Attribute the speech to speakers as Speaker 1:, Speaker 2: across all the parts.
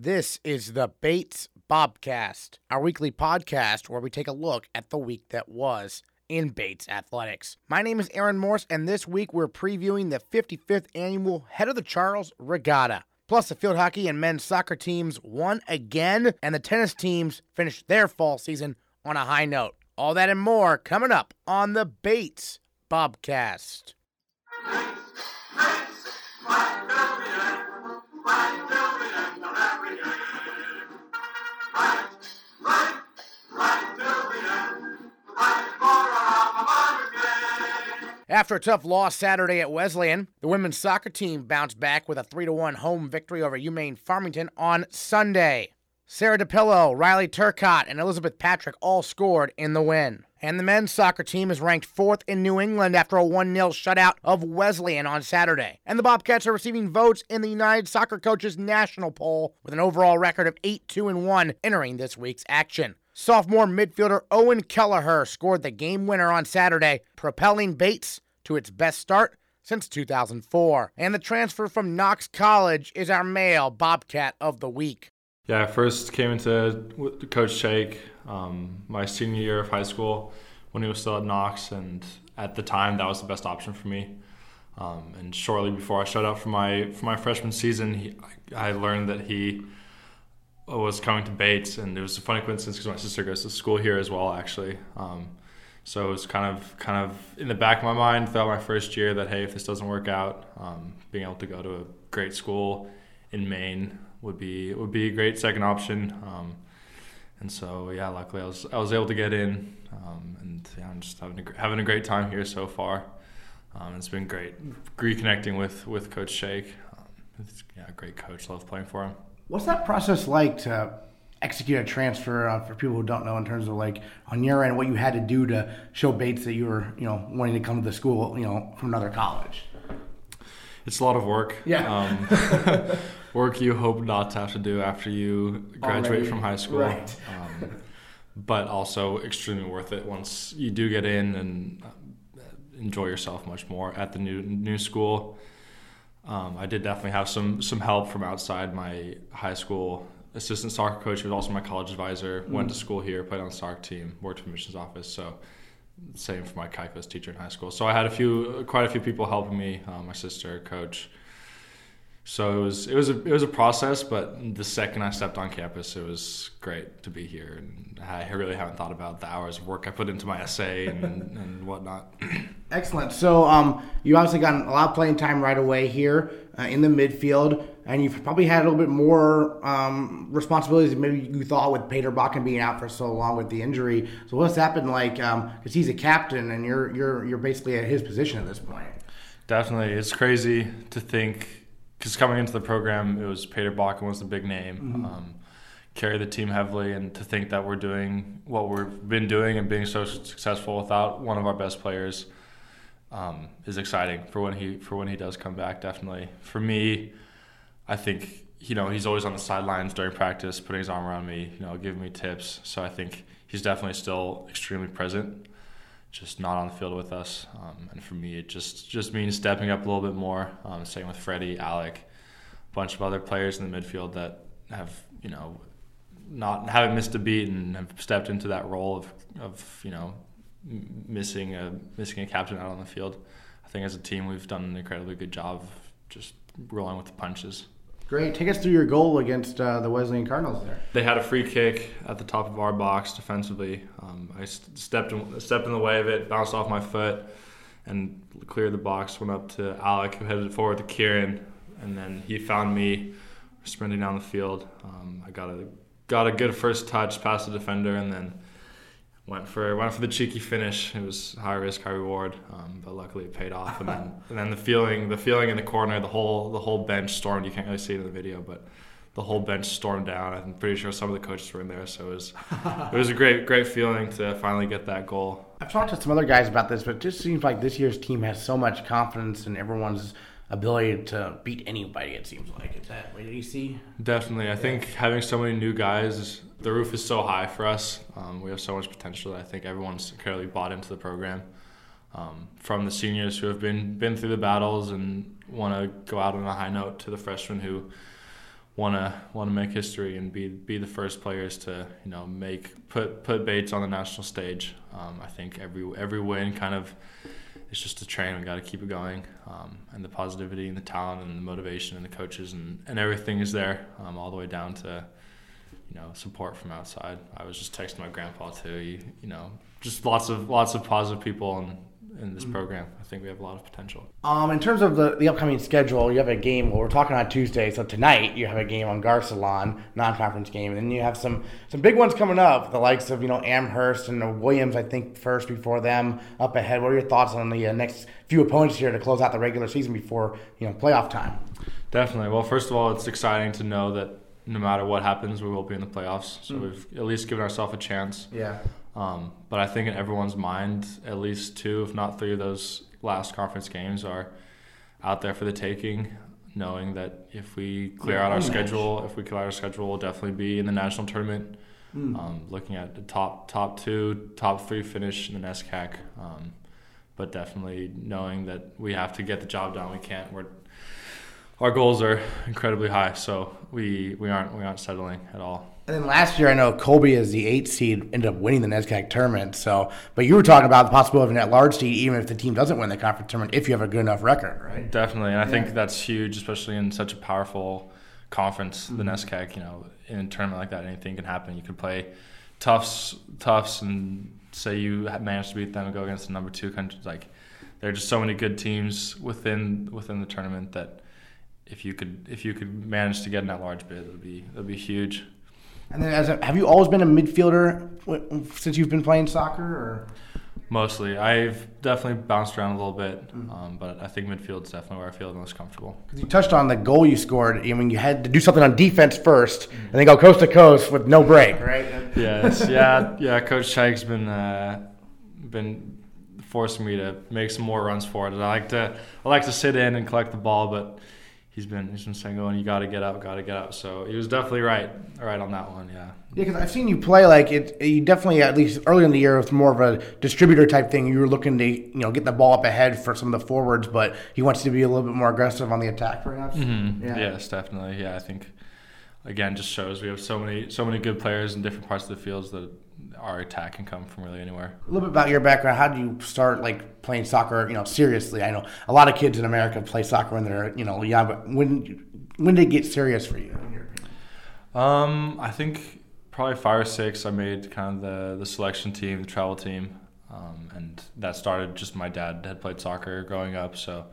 Speaker 1: This is the Bates Bobcast, our weekly podcast where we take a look at the week that was in Bates Athletics. My name is Aaron Morse, and this week we're previewing the 55th annual Head of the Charles Regatta. Plus, the field hockey and men's soccer teams won again, and the tennis teams finished their fall season on a high note. All that and more coming up on the Bates Bobcast. After a tough loss Saturday at Wesleyan, the women's soccer team bounced back with a 3 1 home victory over UMaine Farmington on Sunday. Sarah DePillo, Riley Turcott, and Elizabeth Patrick all scored in the win. And the men's soccer team is ranked fourth in New England after a 1 0 shutout of Wesleyan on Saturday. And the Bobcats are receiving votes in the United Soccer Coaches National Poll with an overall record of 8 2 1 entering this week's action. Sophomore midfielder Owen Keleher scored the game winner on Saturday, propelling Bates to its best start since 2004. And the transfer from Knox College is our male Bobcat of the week.
Speaker 2: Yeah, I first came into Coach Chaik um, my senior year of high school when he was still at Knox, and at the time that was the best option for me. Um, and shortly before I shut out for my for my freshman season, he, I learned that he was coming to Bates, and it was a funny coincidence because my sister goes to school here as well, actually. Um, so it was kind of kind of in the back of my mind throughout my first year that hey, if this doesn't work out, um, being able to go to a great school in Maine would be would be a great second option. Um, and so yeah, luckily I was I was able to get in, um, and yeah, I'm just having a, having a great time here so far. Um, it's been great reconnecting with with Coach Chaik. Um, yeah, great coach. Love playing for him.
Speaker 1: What's that process like to execute a transfer uh, for people who don't know in terms of like on your end what you had to do to show Bates that you were you know wanting to come to the school you know from another college?
Speaker 2: It's a lot of work.
Speaker 1: Yeah.
Speaker 2: Um, work you hope not to have to do after you graduate
Speaker 1: Already.
Speaker 2: from high school.
Speaker 1: Right.
Speaker 2: Um, but also extremely worth it once you do get in and uh, enjoy yourself much more at the new new school. Um, I did definitely have some some help from outside my high school assistant soccer coach, who was also my college advisor. Went to school here, played on the soccer team, worked for admissions office. So same for my Kaikos teacher in high school. So I had a few, quite a few people helping me. Uh, my sister, coach. So it was it was a it was a process, but the second I stepped on campus, it was great to be here, and I really haven't thought about the hours of work I put into my essay and, and whatnot.
Speaker 1: Excellent. So um, you obviously got a lot of playing time right away here uh, in the midfield, and you've probably had a little bit more um, responsibilities than maybe you thought with Peter Bakken being out for so long with the injury. So what's happened like? Because he's a captain, and you're you're you're basically at his position at this point.
Speaker 2: Definitely, it's crazy to think because coming into the program, it was Peter Bakken was the big name.
Speaker 1: Mm-hmm.
Speaker 2: Um, carry the team heavily, and to think that we're doing what we've been doing and being so successful without one of our best players um, is exciting for when he for when he does come back. Definitely for me, I think you know he's always on the sidelines during practice, putting his arm around me, you know, giving me tips. So I think he's definitely still extremely present, just not on the field with us. Um, and for me, it just just means stepping up a little bit more. Um, same with Freddie, Alec, a bunch of other players in the midfield that have you know not haven't missed a beat and have stepped into that role of of you know missing a missing a captain out on the field. I think as a team we've done an incredibly good job of just rolling with the punches.
Speaker 1: Great. Take us through your goal against uh, the Wesleyan Cardinals there.
Speaker 2: They had a free kick at the top of our box defensively. Um, I st- stepped in, stepped in the way of it, bounced off my foot, and cleared the box. Went up to Alec, who headed forward to Kieran, and then he found me sprinting down the field. Um, I got a got a good first touch past the defender, and then went for went for the cheeky finish. It was high risk, high reward, um, but luckily it paid off. And then and then the feeling the feeling in the corner, the whole the whole bench stormed. You can't really see it in the video, but the whole bench stormed down. I'm pretty sure some of the coaches were in there, so it was it was a great great feeling to finally get that goal.
Speaker 1: I've talked to some other guys about this, but it just seems like this year's team has so much confidence in everyone's ability to beat anybody. It seems like is that what you see?
Speaker 2: Definitely, I think having so many new guys, the roof is so high for us. Um, we have so much potential that I think everyone's clearly bought into the program. Um, from the seniors who have been been through the battles and want to go out on a high note to the freshmen who want to want to make history and be be the first players to you know make put put Bates on the national stage. Um, I think every every win kind of it's just a train. We got to keep it going, um, and the positivity and the talent and the motivation and the coaches and, and everything is there, um, all the way down to you know support from outside. I was just texting my grandpa too. You, you know, just lots of lots of positive people and in this mm-hmm. program. I think we have a lot of potential.
Speaker 1: Um, in terms of the, the upcoming schedule, you have a game. Well, we're talking on Tuesday, so tonight you have a game on Garcelon, non-conference game, and then you have some some big ones coming up. The likes of you know Amherst and Williams, I think first before them up ahead. What are your thoughts on the uh, next few opponents here to close out the regular season before you know playoff time?
Speaker 2: Definitely. Well, first of all, it's exciting to know that no matter what happens, we will be in the playoffs. So mm. we've at least given ourselves a chance.
Speaker 1: Yeah.
Speaker 2: Um, but I think in everyone's mind, at least two, if not three, of those last conference games are out there for the taking. Knowing that if we clear out our schedule, if we clear out our schedule, we'll definitely be in the national tournament. Mm. Um, looking at the top top two, top three finish in the NESCAC. Um, but definitely knowing that we have to get the job done. We can't. We're our goals are incredibly high, so we we aren't we aren't settling at all.
Speaker 1: And then last year, I know Colby as the eight seed ended up winning the NESCAC tournament. So, but you were talking about the possibility of an at-large seed, even if the team doesn't win the conference tournament, if you have a good enough record, right?
Speaker 2: Definitely, and I yeah. think that's huge, especially in such a powerful conference, mm-hmm. the NESCAC. You know, in a tournament like that, anything can happen. You can play toughs, Tufts, and say you manage to beat them and go against the number two countries. Like, there are just so many good teams within within the tournament that if you could if you could manage to get in that large bid, it would be it would be huge.
Speaker 1: And then, as a, have you always been a midfielder since you've been playing soccer, or?
Speaker 2: Mostly, I've definitely bounced around a little bit, mm-hmm. um, but I think midfield is definitely where I feel the most comfortable.
Speaker 1: Because You touched on the goal you scored. I mean, you had to do something on defense 1st mm-hmm. and then go coast to coast with no break, right?
Speaker 2: yes, yeah, yeah. Coach Chaik's been uh, been forcing me to make some more runs for it. I like to I like to sit in and collect the ball, but he's been he's been saying, "Going, oh, you got to get up, got to get up." So he was definitely right, right on that one. Yeah.
Speaker 1: Yeah, because I've seen you play like it. You definitely, at least early in the year, was more of a distributor type thing. You were looking to, you know, get the ball up ahead for some of the forwards, but he wants to be a little bit more aggressive on the attack, perhaps.
Speaker 2: Mm-hmm. Yeah. Yes, definitely. Yeah, I think again just shows we have so many so many good players in different parts of the fields that our attack can come from really anywhere.
Speaker 1: A little bit about your background. How do you start like playing soccer? You know, seriously. I know a lot of kids in America play soccer when they're you know young, but when when did it get serious for you?
Speaker 2: Um, I think probably five or six. I made kind of the the selection team, the travel team, um, and that started just my dad had played soccer growing up, so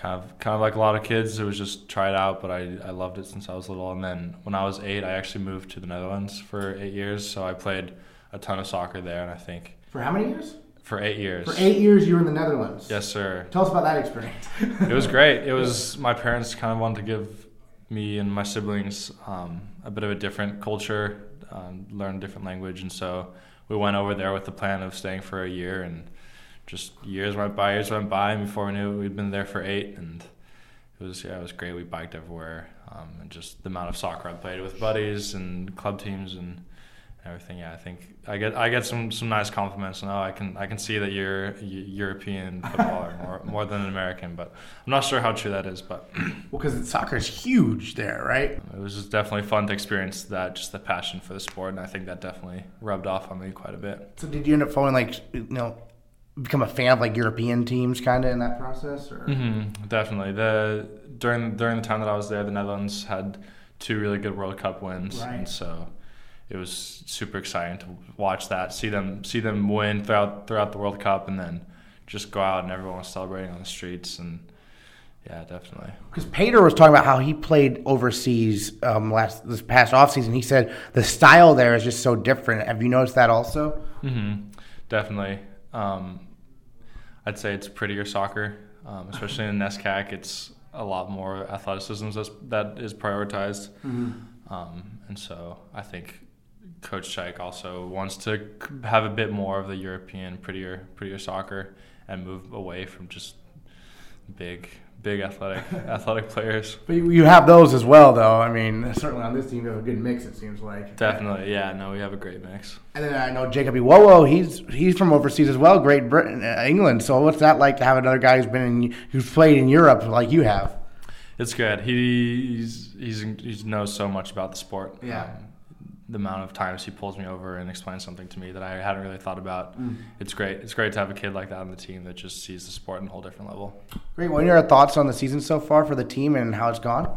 Speaker 2: kind of kind of like a lot of kids, it was just try it out. But I, I loved it since I was little. And then when I was eight, I actually moved to the Netherlands for eight years. So I played a ton of soccer there, and I think
Speaker 1: for how many years?
Speaker 2: For eight years.
Speaker 1: For eight years, you were in the Netherlands.
Speaker 2: Yes, sir.
Speaker 1: Tell us about that experience.
Speaker 2: it was great. It was my parents kind of wanted to give me and my siblings um, a bit of a different culture, um, learn a different language, and so we went over there with the plan of staying for a year and just years went by, years went by, and before we knew it, we'd been there for eight, and it was yeah, it was great. We biked everywhere, um, and just the amount of soccer I played with buddies and club teams and everything. Yeah, I think I get I get some some nice compliments. No, I can I can see that you're European footballer more more than an American, but I'm not sure how true that is. But
Speaker 1: well, because soccer is huge there, right?
Speaker 2: It was just definitely fun to experience that, just the passion for the sport, and I think that definitely rubbed off on me quite a bit.
Speaker 1: So, did you end up following like you know become a fan of like European teams kind of in that process? Or?
Speaker 2: Mm-hmm, definitely. The during during the time that I was there, the Netherlands had two really good World Cup wins, right. and so it was super exciting to watch that, see them see them win throughout throughout the World Cup, and then just go out and everyone was celebrating on the streets and. Yeah, definitely.
Speaker 1: Because Peter was talking about how he played overseas um, last this past offseason. He said the style there is just so different. Have you noticed that also?
Speaker 2: Mm-hmm. Definitely. Um, I'd say it's prettier soccer, um, especially in NESCAC. It's a lot more athleticism that is prioritized, mm-hmm. um, and so I think Coach Chaik also wants to have a bit more of the European, prettier, prettier soccer, and move away from just big big athletic athletic players.
Speaker 1: But you have those as well, though. I mean, certainly on this team, you have a good mix. It seems like.
Speaker 2: Definitely, yeah. No, we have a great mix.
Speaker 1: And then I know Jacob Iwowo. He's he's from overseas as well, Great Britain, uh, England. So what's that like to have another guy who's been in, who's played in Europe like you have?
Speaker 2: It's good. He, He's he's he knows so much about the sport.
Speaker 1: Yeah.
Speaker 2: Um, the amount of times he pulls me over and explains something to me that I hadn't really thought about.
Speaker 1: Mm.
Speaker 2: It's great. It's great to have a kid like that on the team that just sees the sport in a whole different level.
Speaker 1: Great. What are your thoughts on the season so far for the team and how it's gone?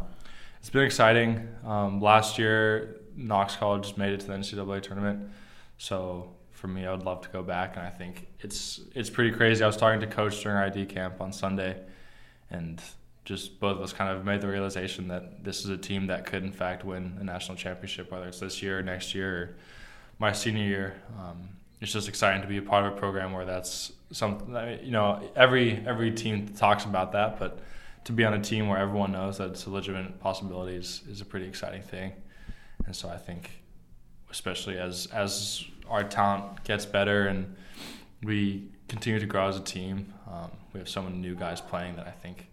Speaker 2: It's been exciting. Um, last year, Knox College made it to the NCAA tournament, so for me, I would love to go back. And I think it's it's pretty crazy. I was talking to coach during ID camp on Sunday, and just both of us kind of made the realization that this is a team that could, in fact, win a national championship, whether it's this year, or next year, or my senior year. Um, it's just exciting to be a part of a program where that's something. You know, every every team talks about that, but to be on a team where everyone knows that it's a legitimate possibility is, is a pretty exciting thing. And so I think, especially as as our talent gets better and we continue to grow as a team, um, we have so many new guys playing that I think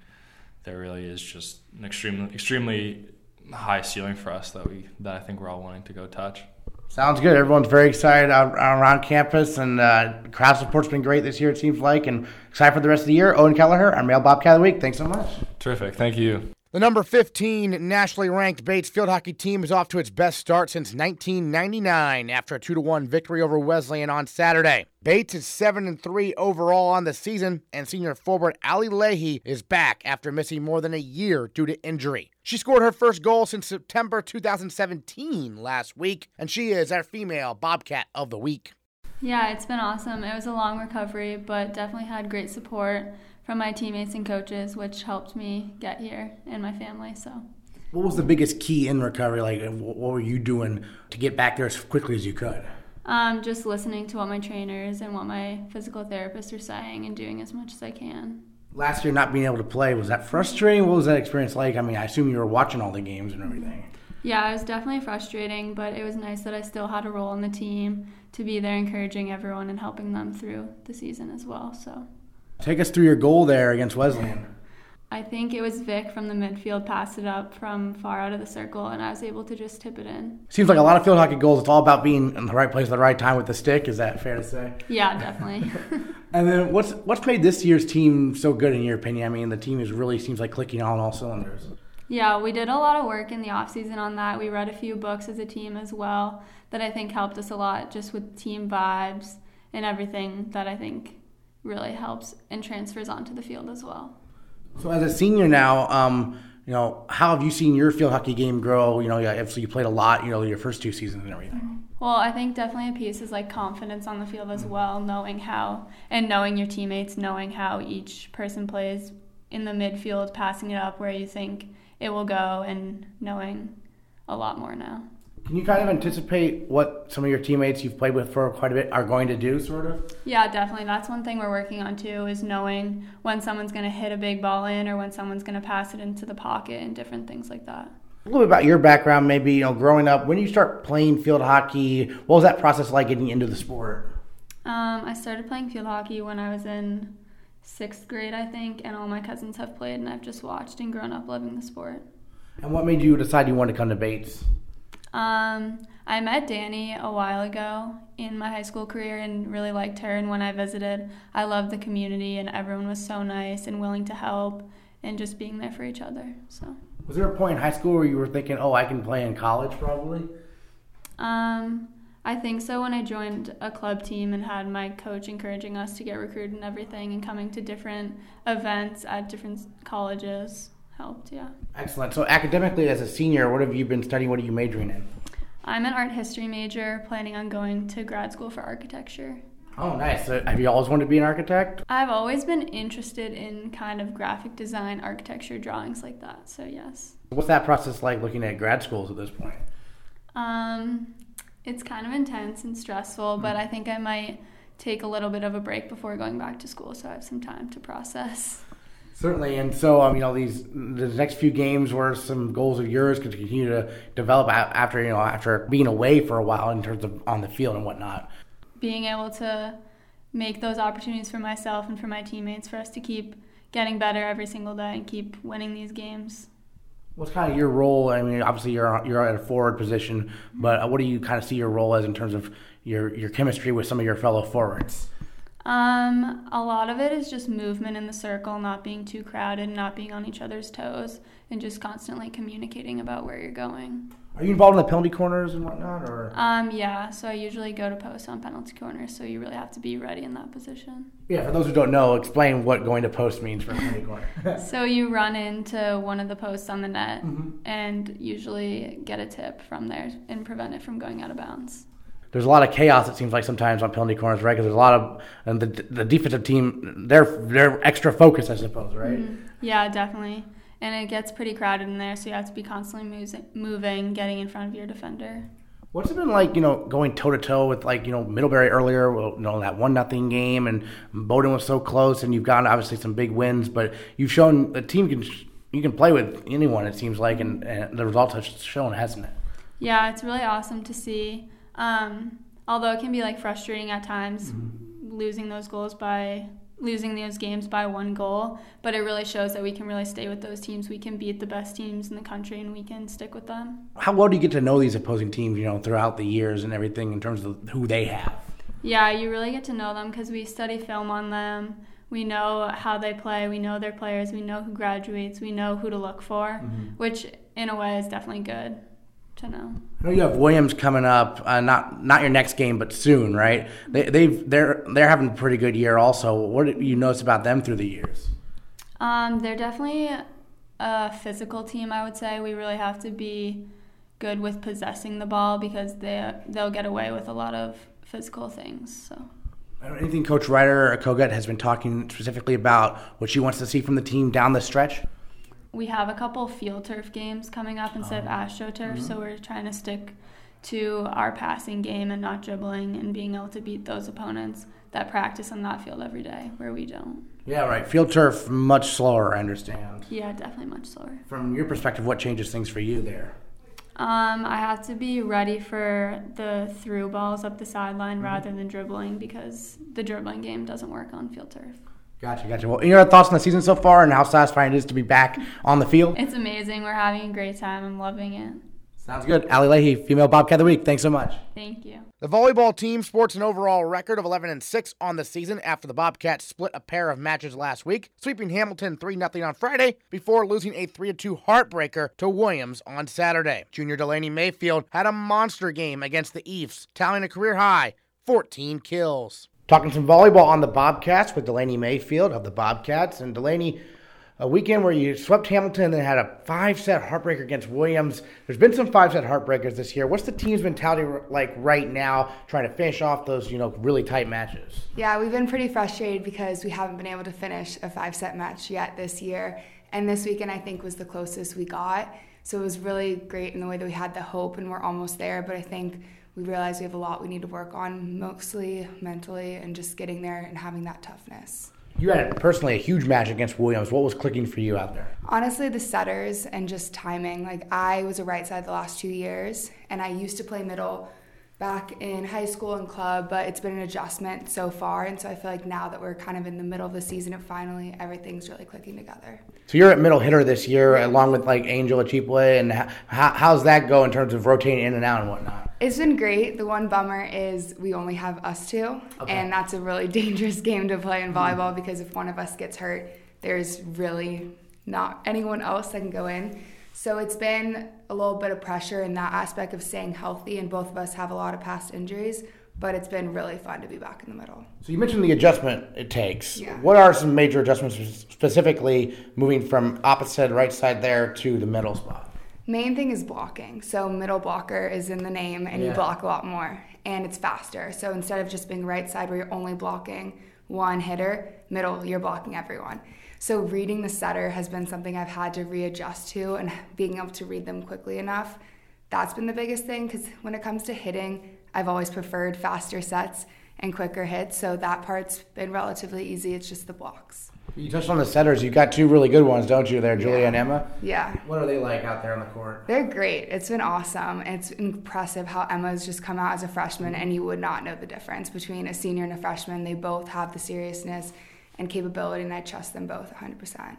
Speaker 2: there really is just an extremely extremely high ceiling for us that we that I think we're all wanting to go touch.
Speaker 1: Sounds good. Everyone's very excited around campus, and uh, crowd support's been great this year. It seems like, and excited for the rest of the year. Owen Keleher, our Male Bobcat of the Week. Thanks so much.
Speaker 2: Terrific. Thank you.
Speaker 1: The number 15 nationally ranked Bates field hockey team is off to its best start since 1999 after a 2 1 victory over Wesleyan on Saturday. Bates is 7 and 3 overall on the season, and senior forward Ally Leahy is back after missing more than a year due to injury. She scored her first goal since September 2017 last week, and she is our female Bobcat of the Week.
Speaker 3: Yeah, it's been awesome. It was a long recovery, but definitely had great support from my teammates and coaches, which helped me get here and my family. So,
Speaker 1: what was the biggest key in recovery? Like, what were you doing to get back there as quickly as you could?
Speaker 3: Um, just listening to what my trainers and what my physical therapists are saying and doing as much as I can.
Speaker 1: Last year, not being able to play, was that frustrating? What was that experience like? I mean, I assume you were watching all the games and everything.
Speaker 3: Yeah, it was definitely frustrating, but it was nice that I still had a role on the team to be there encouraging everyone and helping them through the season as well. So
Speaker 1: Take us through your goal there against Wesleyan.
Speaker 3: I think it was Vic from the midfield passed it up from far out of the circle, and I was able to just tip it in.
Speaker 1: Seems like a lot of field hockey goals. It's all about being in the right place at the right time with the stick. Is that fair to say?
Speaker 3: Yeah, definitely.
Speaker 1: and then what's what's made this year's team so good in your opinion? I mean, the team is really seems like clicking on all cylinders.
Speaker 3: Yeah, we did a lot of work in the off season on that. We read a few books as a team as well that I think helped us a lot, just with team vibes and everything that I think really helps and transfers onto the field as well.
Speaker 1: So, as a senior now, um, you know, how have you seen your field hockey game grow? You know, obviously you played a lot, you know, your first two seasons and everything.
Speaker 3: Well, I think definitely a piece is like confidence on the field as well, knowing how and knowing your teammates, knowing how each person plays in the midfield, passing it up where you think it will go, and knowing a lot more now.
Speaker 1: Can you kind of anticipate what some of your teammates you've played with for quite a bit are going to do, sort of?
Speaker 3: Yeah, definitely. That's one thing we're working on too, is knowing when someone's going to hit a big ball in or when someone's going to pass it into the pocket and different things like that.
Speaker 1: A little bit about your background, maybe you know, growing up. When you start playing field hockey, what was that process like getting into the sport?
Speaker 3: Um, I started playing field hockey when I was in sixth grade, I think, and all my cousins have played, and I've just watched and grown up loving the sport.
Speaker 1: And what made you decide you wanted to come to Bates?
Speaker 3: Um, I met Danny a while ago in my high school career and really liked her. And when I visited, I loved the community and everyone was so nice and willing to help and just being there for each other. So.
Speaker 1: Was there a point in high school where you were thinking, "Oh, I can play in college, probably"?
Speaker 3: Um, I think so. When I joined a club team and had my coach encouraging us to get recruited and everything, and coming to different events at different colleges helped. Yeah.
Speaker 1: Excellent. So academically, as a senior, what have you been studying? What are you majoring in?
Speaker 3: I'm an art history major, planning on going to grad school for architecture.
Speaker 1: Oh, nice. So have you always wanted to be an architect?
Speaker 3: I've always been interested in kind of graphic design, architecture, drawings like that. So yes.
Speaker 1: What's that process like looking at grad schools at this point?
Speaker 3: Um, it's kind of intense and stressful, but I think I might take a little bit of a break before going back to school, so I have some time to process.
Speaker 1: Certainly, and so um, you know these the next few games were some goals of yours could continue to develop after you know after being away for a while in terms of on the field and whatnot.
Speaker 3: Being able to make those opportunities for myself and for my teammates for us to keep getting better every single day and keep winning these games.
Speaker 1: What's kind of your role? I mean, obviously you're you're at a forward position, but what do you kind of see your role as in terms of your your chemistry with some of your fellow forwards?
Speaker 3: Um, a lot of it is just movement in the circle, not being too crowded, not being on each other's toes, and just constantly communicating about where you're going.
Speaker 1: Are you involved in the penalty corners and whatnot, or?
Speaker 3: Um, yeah, so I usually go to post on penalty corners, so you really have to be ready in that position.
Speaker 1: Yeah, for those who don't know, explain what going to post means for a penalty corner.
Speaker 3: so you run into one of the posts on the net mm-hmm. and usually get a tip from there and prevent it from going out of bounds
Speaker 1: there's a lot of chaos. It seems like sometimes on penalty corners, right? Because there's a lot of and the the defensive team, they're they're extra focused, I suppose, right? Mm-hmm.
Speaker 3: Yeah, definitely. And it gets pretty crowded in there, so you have to be constantly moving, getting in front of your defender.
Speaker 1: What's it been like, you know, going toe to toe with like you know Middlebury earlier? Well, you know that one nothing game, and Bowdoin was so close, and you've gotten obviously some big wins, but you've shown the team can you can play with anyone. It seems like, and, and the results have shown, hasn't it?
Speaker 3: Yeah, it's really awesome to see. Um, although it can be like frustrating at times, mm-hmm. losing those goals by losing those games by one goal, but it really shows that we can really stay with those teams. We can beat the best teams in the country and we can stick with them.
Speaker 1: How well do you get to know these opposing teams, you know, throughout the years and everything in terms of who they have?
Speaker 3: Yeah, you really get to know them because we study film on them. We know how they play. We know their players. We know who graduates. We know who to look for, mm-hmm. which in a way is definitely good to know.
Speaker 1: I know you have Williams coming up, uh, not not your next game, but soon, right? They, they've they're they're having a pretty good year. Also, what did you notice about them through the years?
Speaker 3: Um, they're definitely a physical team. I would say we really have to be good with possessing the ball because they they'll get away with a lot of physical things. So.
Speaker 1: Anything Coach Ryder or Kogut has been talking specifically about what she wants to see from the team down the stretch?
Speaker 3: We have a couple field turf games coming up instead of oh. astroturf, mm-hmm. so we're trying to stick to our passing game and not dribbling and being able to beat those opponents that practice on that field every day where we don't.
Speaker 1: Yeah, right. Field turf much slower, I understand.
Speaker 3: Yeah, definitely much slower.
Speaker 1: From your perspective, what changes things for you there?
Speaker 3: Um, I have to be ready for the through balls up the sideline mm-hmm. rather than dribbling because the dribbling game doesn't work on field turf.
Speaker 1: Gotcha, gotcha. Well, any your thoughts on the season so far and how satisfying it is to be back on the field?
Speaker 3: It's amazing. We're having a great time. I'm loving it.
Speaker 1: Sounds good. Ally Leahy, female Bobcat of the week. Thanks so much.
Speaker 3: Thank you.
Speaker 1: The volleyball team sports an overall record of 11 and 6 on the season after the Bobcats split a pair of matches last week, sweeping Hamilton 3 0 on Friday before losing a 3 2 heartbreaker to Williams on Saturday. Junior Delaney Mayfield had a monster game against the Ephs, tallying a career high 14 kills. Talking some volleyball on the Bobcats with Delaney Mayfield of the Bobcats. And Delaney, a weekend where you swept Hamilton and then had a five set heartbreaker against Williams. There's been some five set heartbreakers this year. What's the team's mentality like right now, trying to finish off those you know really tight matches?
Speaker 4: Yeah, we've been pretty frustrated because we haven't been able to finish a five set match yet this year. And this weekend, I think, was the closest we got. So it was really great in the way that we had the hope and we're almost there. But I think we realize we have a lot we need to work on, mostly mentally, and just getting there and having that toughness.
Speaker 1: You had personally a huge match against Williams. What was clicking for you out there?
Speaker 4: Honestly, the setters and just timing. Like I was a right side the last two years, and I used to play middle back in high school and club, but it's been an adjustment so far. And so I feel like now that we're kind of in the middle of the season, it finally everything's really clicking together.
Speaker 1: So you're at middle hitter this year, along with like Angel Achipwe, and how, how's that go in terms of rotating in and out and whatnot?
Speaker 4: It's been great. The one bummer is we only have us two, okay. and that's a really dangerous game to play in mm-hmm. volleyball because if one of us gets hurt, there's really not anyone else that can go in. So it's been a little bit of pressure in that aspect of staying healthy, and both of us have a lot of past injuries. But it's been really fun to be back in the middle.
Speaker 1: So you mentioned the adjustment it takes.
Speaker 4: Yeah.
Speaker 1: What are some major adjustments specifically moving from opposite right side there to the middle spot?
Speaker 4: Main thing is blocking. So middle blocker is in the name, and yeah. you block a lot more, and it's faster. So instead of just being right side where you're only blocking one hitter, middle you're blocking everyone. So reading the setter has been something I've had to readjust to and being able to read them quickly enough. That's been the biggest thing because when it comes to hitting, I've always preferred faster sets and quicker hits. So that part's been relatively easy. It's just the blocks.
Speaker 1: You touched on the setters. You've got two really good ones, don't you, there, Julia
Speaker 4: yeah.
Speaker 1: and Emma?
Speaker 4: Yeah.
Speaker 1: What are they like out there on the court?
Speaker 4: They're great. It's been awesome. It's impressive how Emma's just come out as a freshman, and you would not know the difference between a senior and a freshman. They both have the seriousness and capability, and I trust them both 100%.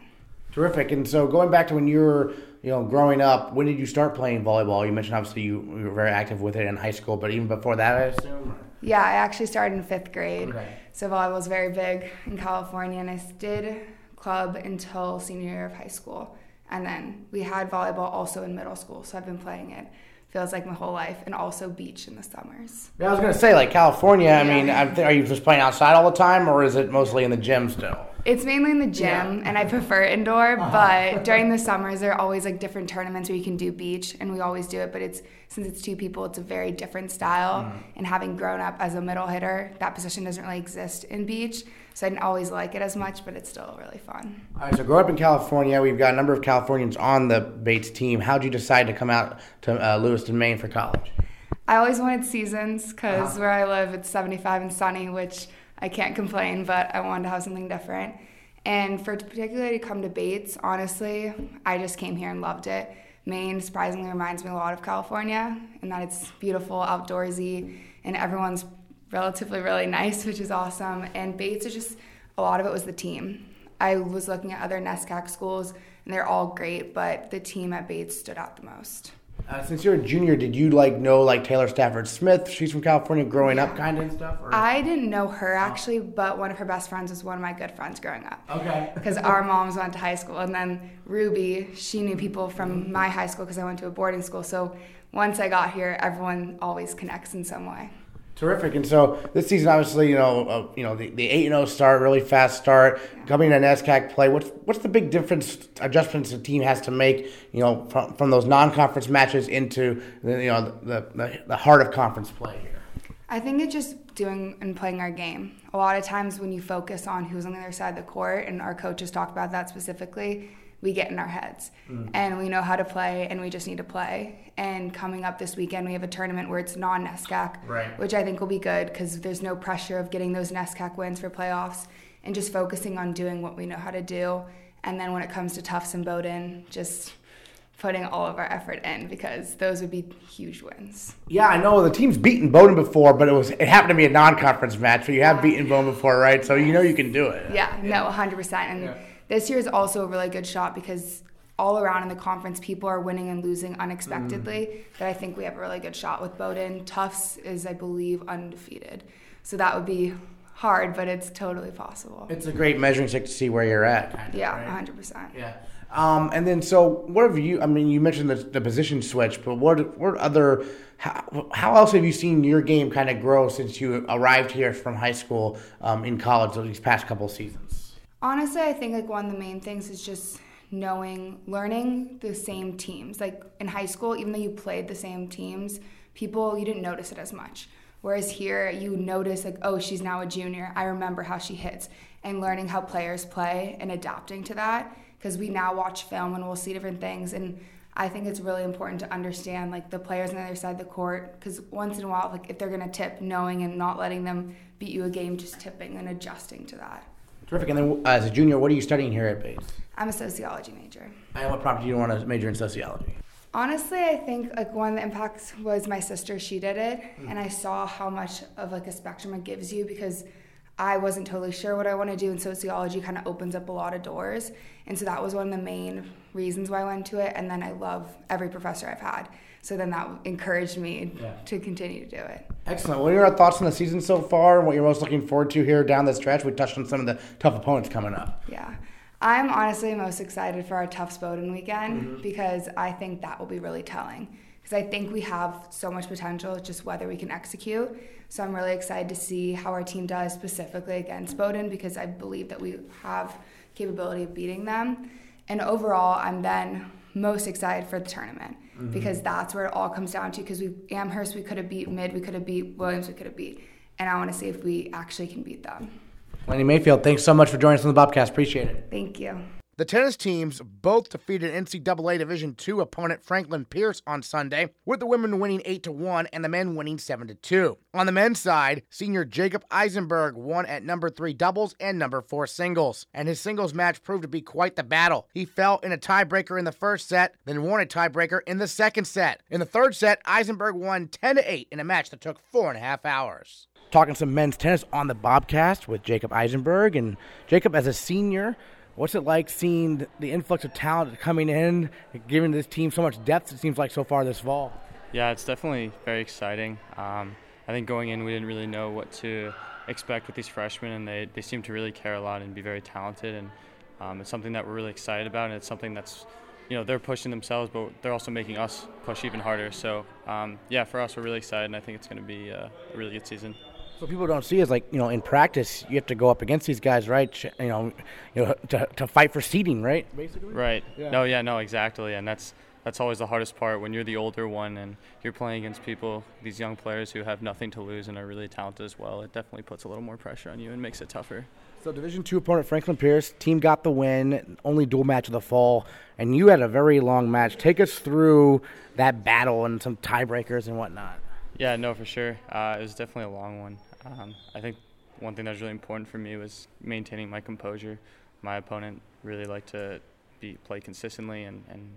Speaker 1: Terrific. And so going back to when you were, you know, growing up, when did you start playing volleyball? You mentioned obviously you, you were very active with it in high school, but even before that, I assume.
Speaker 4: Yeah, I actually started in fifth grade. Okay. So volleyball was very big in California, and I did club until senior year of high school. And then we had volleyball also in middle school, so I've been playing it feels like my whole life, and also beach in the summers.
Speaker 1: Yeah, I was gonna say like California. I mean, are you just playing outside all the time, or is it mostly in the gym still?
Speaker 4: It's mainly in the gym, yeah. and I prefer indoor. Uh-huh. But during the summers, there are always like different tournaments where you can do beach, and we always do it. But it's since it's two people, it's a very different style. Mm. And having grown up as a middle hitter, that position doesn't really exist in beach, so I didn't always like it as much. But it's still really fun.
Speaker 1: All right, so growing up in California, we've got a number of Californians on the Bates team. How did you decide to come out to uh, Lewiston, Maine, for college?
Speaker 4: I always wanted seasons because uh-huh. where I live, it's 75 and sunny, which I can't complain, but I wanted to have something different. And for particularly to come to Bates, honestly, I just came here and loved it. Maine surprisingly reminds me a lot of California in that it's beautiful, outdoorsy, and everyone's relatively really nice, which is awesome. And Bates is just a lot of it was the team. I was looking at other NESCAC schools, and they're all great, but the team at Bates stood out the most.
Speaker 1: Uh, since you're a junior, did you like know like Taylor Stafford Smith? She's from California, growing up, kind of and stuff.
Speaker 4: Or? I didn't know her actually, but one of her best friends was one of my good friends growing up.
Speaker 1: Okay.
Speaker 4: Because our moms went to high school, and then Ruby, she knew people from my high school because I went to a boarding school. So once I got here, everyone always connects in some way.
Speaker 1: Terrific. And so this season, obviously, you know, uh, you know, the, eight and zero oh start, really fast start, coming to NESCAC play. What's what's the big difference adjustments the team has to make? You know, from, from those non conference matches into the, you know the, the the heart of conference play here.
Speaker 4: I think it's just doing and playing our game. A lot of times when you focus on who's on the other side of the court, and our coaches talk about that specifically, we get in our heads mm. and we know how to play and we just need to play. And coming up this weekend, we have a tournament where it's non NESCAC,
Speaker 1: right.
Speaker 4: which I think will be good because there's no pressure of getting those NESCAC wins for playoffs and just focusing on doing what we know how to do. And then when it comes to Tufts and Bowdoin, just putting all of our effort in because those would be huge wins.
Speaker 1: Yeah, I know the team's beaten Bowdoin before, but it was it happened to be a non-conference match. So you have beaten Bowdoin before, right? So you know you can do it.
Speaker 4: Yeah, yeah. no, 100%. And yeah this year is also a really good shot because all around in the conference, people are winning and losing unexpectedly. Mm. That I think we have a really good shot with Bowdoin. Tufts is, I believe, undefeated. So that would be hard, but it's totally possible.
Speaker 1: It's a great measuring stick to see where you're at.
Speaker 4: Kind of, yeah, right? 100%.
Speaker 1: Yeah. Um, and then, so what have you? I mean, you mentioned the, the position switch, but what what other? How, how else have you seen your game kind of grow since you arrived here from high school um, in college these past couple seasons?
Speaker 4: Honestly, I think like one of the main things is just knowing, learning the same teams. Like in high school, even though you played the same teams, people you didn't notice it as much. Whereas here, you notice like, oh, she's now a junior. I remember how she hits, and learning how players play and adapting to that. Because we now watch film and we'll see different things, and I think it's really important to understand like the players on the other side of the court. Because once in a while, like if they're gonna tip, knowing and not letting them beat you a game, just tipping and adjusting to that.
Speaker 1: Terrific. And then, uh, as a junior, what are you studying here at Bates?
Speaker 4: I'm a sociology major.
Speaker 1: And what prompted you to want to major in sociology?
Speaker 4: Honestly, I think like one of the impacts was my sister. She did it, mm. and I saw how much of like a spectrum it gives you because I wasn't totally sure what I want to do, and sociology kind of opens up a lot of doors. And so that was one of the main reasons why I went to it. And then I love every professor I've had. So then that encouraged me yeah. to continue to do it.
Speaker 1: Excellent. What are your thoughts on the season so far and what you're most looking forward to here down the stretch? We touched on some of the tough opponents coming up.
Speaker 4: Yeah. I'm honestly most excited for our Tufts Bowdoin weekend mm-hmm. because I think that will be really telling. Because I think we have so much potential, just whether we can execute. So I'm really excited to see how our team does specifically against Bowdoin because I believe that we have capability of beating them. And overall, I'm then most excited for the tournament mm-hmm. because that's where it all comes down to. Because we Amherst, we could have beat Mid, we could have beat Williams, we could have beat, and I want to see if we actually can beat them.
Speaker 1: Delaney Mayfield, thanks so much for joining us on the Bobcast. Appreciate it.
Speaker 4: Thank you.
Speaker 1: The tennis teams both defeated NCAA Division II opponent Franklin Pierce on Sunday, with the women winning 8 to 1 and the men winning 7 to 2. On the men's side, senior Jacob Eisenberg won at number 3 doubles and number 4 singles, and his singles match proved to be quite the battle. He fell in a tiebreaker in the first set, then won a tiebreaker in the second set. In the third set, Eisenberg won 10 to 8 in a match that took four and a half hours talking some men's tennis on the Bobcast with Jacob Eisenberg. And Jacob, as a senior, What's it like seeing the influx of talent coming in, giving this team so much depth? It seems like so far this fall.
Speaker 5: Yeah, it's definitely very exciting. Um, I think going in, we didn't really know what to expect with these freshmen, and they, they seem to really care a lot and be very talented. And um, it's something that we're really excited about, and it's something that's you know they're pushing themselves, but they're also making us push even harder. So um, yeah, for us, we're really excited, and I think it's going to be a really good season.
Speaker 1: So people don't see is like you know in practice you have to go up against these guys, right? You know, you know to, to fight for seeding, right?
Speaker 5: Basically. Right. Yeah. No. Yeah. No. Exactly. And that's that's always the hardest part when you're the older one and you're playing against people, these young players who have nothing to lose and are really talented as well. It definitely puts a little more pressure on you and makes it tougher.
Speaker 1: So Division Two opponent Franklin Pierce team got the win, only dual match of the fall, and you had a very long match. Take us through that battle and some tiebreakers and whatnot.
Speaker 5: Yeah, no, for sure. Uh, it was definitely a long one. Um, I think one thing that was really important for me was maintaining my composure. My opponent really liked to be play consistently and, and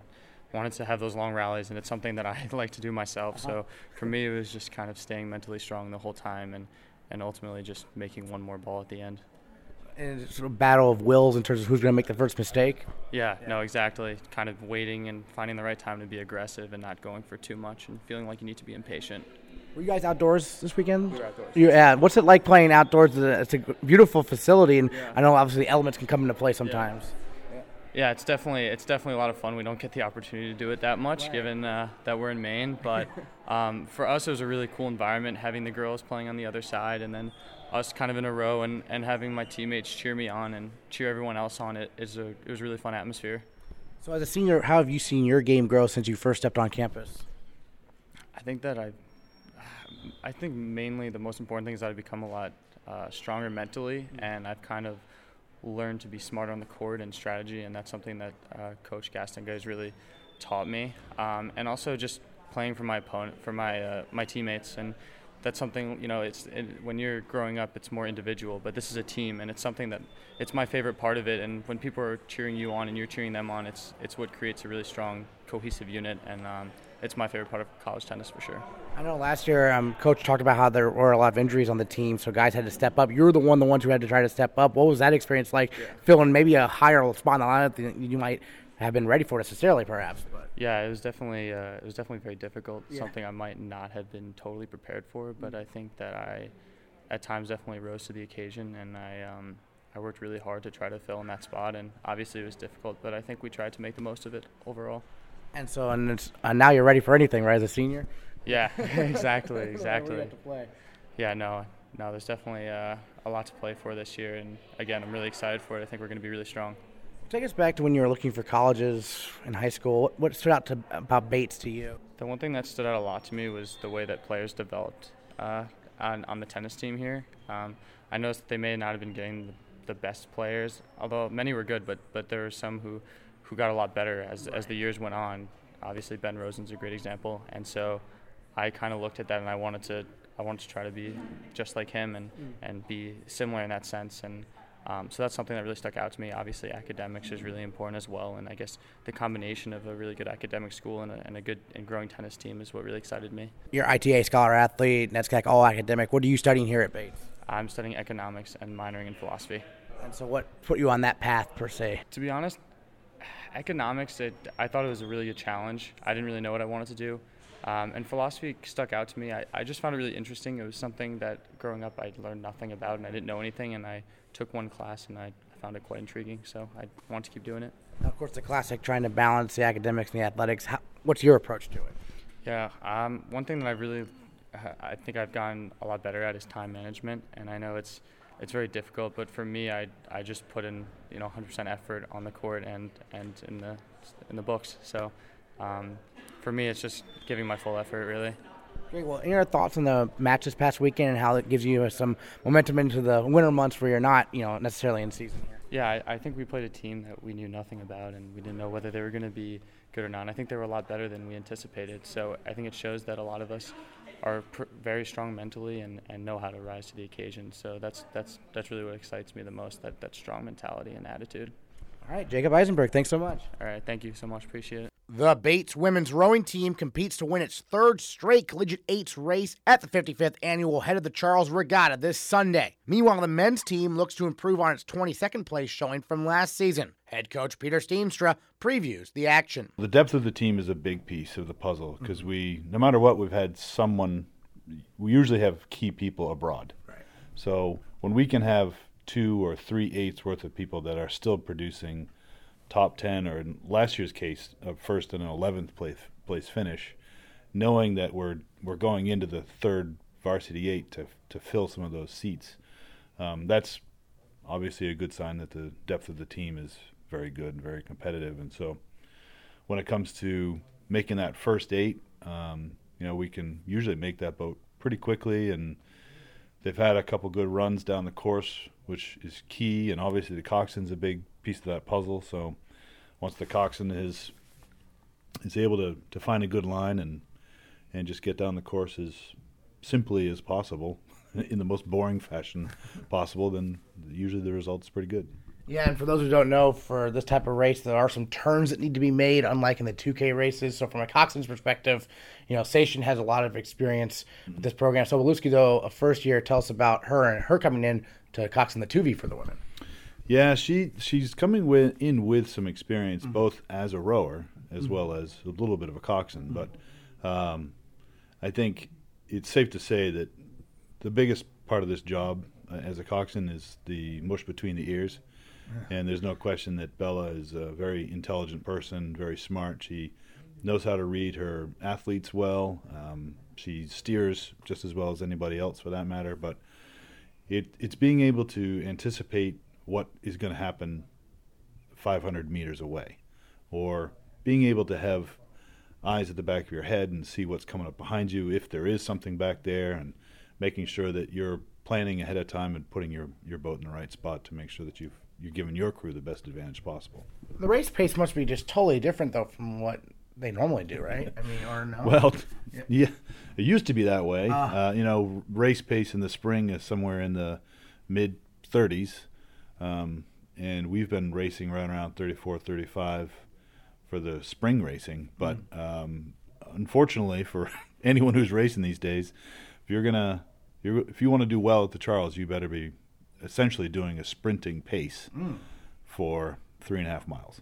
Speaker 5: wanted to have those long rallies, and it's something that I like to do myself. Uh-huh. So for me, it was just kind of staying mentally strong the whole time and, and ultimately just making one more ball at the end
Speaker 1: sort of battle of wills in terms of who's going to make the first mistake.
Speaker 5: Yeah, yeah, no, exactly. Kind of waiting and finding the right time to be aggressive and not going for too much and feeling like you need to be impatient.
Speaker 1: Were you guys outdoors this weekend?
Speaker 5: We were outdoors.
Speaker 1: yeah. What's it like playing outdoors? It's a beautiful facility, and yeah. I know obviously elements can come into play sometimes.
Speaker 5: Yeah. Yeah, it's definitely it's definitely a lot of fun. We don't get the opportunity to do it that much, right. given uh, that we're in Maine. But um, for us, it was a really cool environment having the girls playing on the other side, and then us kind of in a row and, and having my teammates cheer me on and cheer everyone else on it is a it was a really fun atmosphere.
Speaker 1: So as a senior, how have you seen your game grow since you first stepped on campus?
Speaker 5: I think that I I think mainly the most important thing is that I've become a lot uh, stronger mentally mm-hmm. and I've kind of learned to be smarter on the court and strategy and that's something that uh, Coach Gastonguay has really taught me. Um, and also just playing for my opponent for my uh, my teammates and that's something you know it's it, when you're growing up it's more individual but this is a team and it's something that it's my favorite part of it and when people are cheering you on and you're cheering them on it's it's what creates a really strong cohesive unit and um, it's my favorite part of college tennis for sure
Speaker 1: I know last year um, coach talked about how there were a lot of injuries on the team so guys had to step up you're the one the ones who had to try to step up what was that experience like yeah. filling maybe a higher spot in the lineup than you might have been ready for necessarily perhaps but
Speaker 5: yeah, it was definitely uh, it was definitely very difficult. Yeah. Something I might not have been totally prepared for, but I think that I, at times, definitely rose to the occasion, and I um, I worked really hard to try to fill in that spot, and obviously it was difficult, but I think we tried to make the most of it overall.
Speaker 1: And so, and it's, uh, now you're ready for anything, right, as a senior?
Speaker 5: Yeah, exactly, exactly. Yeah, no, no, there's definitely uh, a lot to play for this year, and again, I'm really excited for it. I think we're going to be really strong.
Speaker 1: Take us back to when you were looking for colleges in high school. What stood out to, about Bates to you?
Speaker 5: The one thing that stood out a lot to me was the way that players developed uh, on, on the tennis team here. Um, I noticed that they may not have been getting the best players, although many were good, but but there were some who, who got a lot better as, as the years went on. Obviously, Ben Rosen's a great example, and so I kind of looked at that and I wanted to I wanted to try to be just like him and, mm. and be similar in that sense. And um, so that's something that really stuck out to me. Obviously, academics is really important as well, and I guess the combination of a really good academic school and a, and a good and growing tennis team is what really excited me.
Speaker 1: You're ITA scholar athlete, NESCAC all academic. What are you studying here at Bates?
Speaker 5: I'm studying economics and minoring in philosophy.
Speaker 1: And so, what put you on that path per se?
Speaker 5: To be honest, economics, it, I thought it was a really good challenge. I didn't really know what I wanted to do. Um, and philosophy stuck out to me. I, I just found it really interesting. It was something that growing up I learned nothing about and I didn't know anything. And I took one class and I found it quite intriguing. So I want to keep doing it.
Speaker 1: Now, of course, the classic trying to balance the academics and the athletics. How, what's your approach to it?
Speaker 5: Yeah, um, one thing that I really, I think I've gotten a lot better at is time management. And I know it's it's very difficult, but for me, I I just put in you know 100% effort on the court and and in the in the books. So um, for me, it's just giving my full effort, really.
Speaker 1: Great. Well, any other thoughts on the match this past weekend and how it gives you some momentum into the winter months where you're not, you know, necessarily in season here?
Speaker 5: Yeah, I, I think we played a team that we knew nothing about, and we didn't know whether they were going to be good or not. I think they were a lot better than we anticipated. So I think it shows that a lot of us are pr- very strong mentally and, and know how to rise to the occasion. So that's that's that's really what excites me the most that that strong mentality and attitude.
Speaker 1: All right, Jacob Eisenberg, thanks so much.
Speaker 5: All right, thank you so much. Appreciate it.
Speaker 1: The Bates women's rowing team competes to win its third straight Collegiate Eights race at the 55th annual Head of the Charles Regatta this Sunday. Meanwhile, the men's team looks to improve on its 22nd place showing from last season. Head coach Peter Steenstra previews the action.
Speaker 6: The depth of the team is a big piece of the puzzle because mm-hmm. we, no matter what, we've had someone. We usually have key people abroad.
Speaker 1: Right.
Speaker 6: So when we can have two or three eights worth of people that are still producing top ten or in last year's case, a first and an eleventh place place finish, knowing that we're we're going into the third varsity eight to to fill some of those seats. Um, that's obviously a good sign that the depth of the team is very good and very competitive. And so, when it comes to making that first eight, um, you know, we can usually make that boat pretty quickly. And they've had a couple good runs down the course, which is key. And obviously, the coxswain's a big piece of that puzzle. So, once the coxswain is is able to, to find a good line and and just get down the course as simply as possible in the most boring fashion possible, then usually the result's pretty good.
Speaker 1: Yeah, and for those who don't know, for this type of race, there are some turns that need to be made, unlike in the 2K races. So, from a coxswain's perspective, you know, Sation has a lot of experience with this program. So, Waluski, though, a first year, tell us about her and her coming in to coxswain the 2V for the women.
Speaker 6: Yeah, she she's coming with, in with some experience, mm-hmm. both as a rower as mm-hmm. well as a little bit of a coxswain. Mm-hmm. But um, I think it's safe to say that the biggest part of this job uh, as a coxswain is the mush between the ears. Yeah. And there's no question that Bella is a very intelligent person, very smart. She knows how to read her athletes well. Um, she steers just as well as anybody else, for that matter. But it, it's being able to anticipate what is going to happen 500 meters away, or being able to have eyes at the back of your head and see what's coming up behind you if there is something back there, and making sure that you're planning ahead of time and putting your, your boat in the right spot to make sure that you've you're giving your crew the best advantage possible.
Speaker 1: The race pace must be just totally different though from what they normally do, right? I mean, or no?
Speaker 6: Well, yeah, yeah it used to be that way. Uh, uh, you know, race pace in the spring is somewhere in the mid 30s, um, and we've been racing right around 34, 35 for the spring racing. But mm. um, unfortunately, for anyone who's racing these days, if you're gonna you're, if you want to do well at the Charles, you better be essentially doing a sprinting pace mm. for three and a half miles.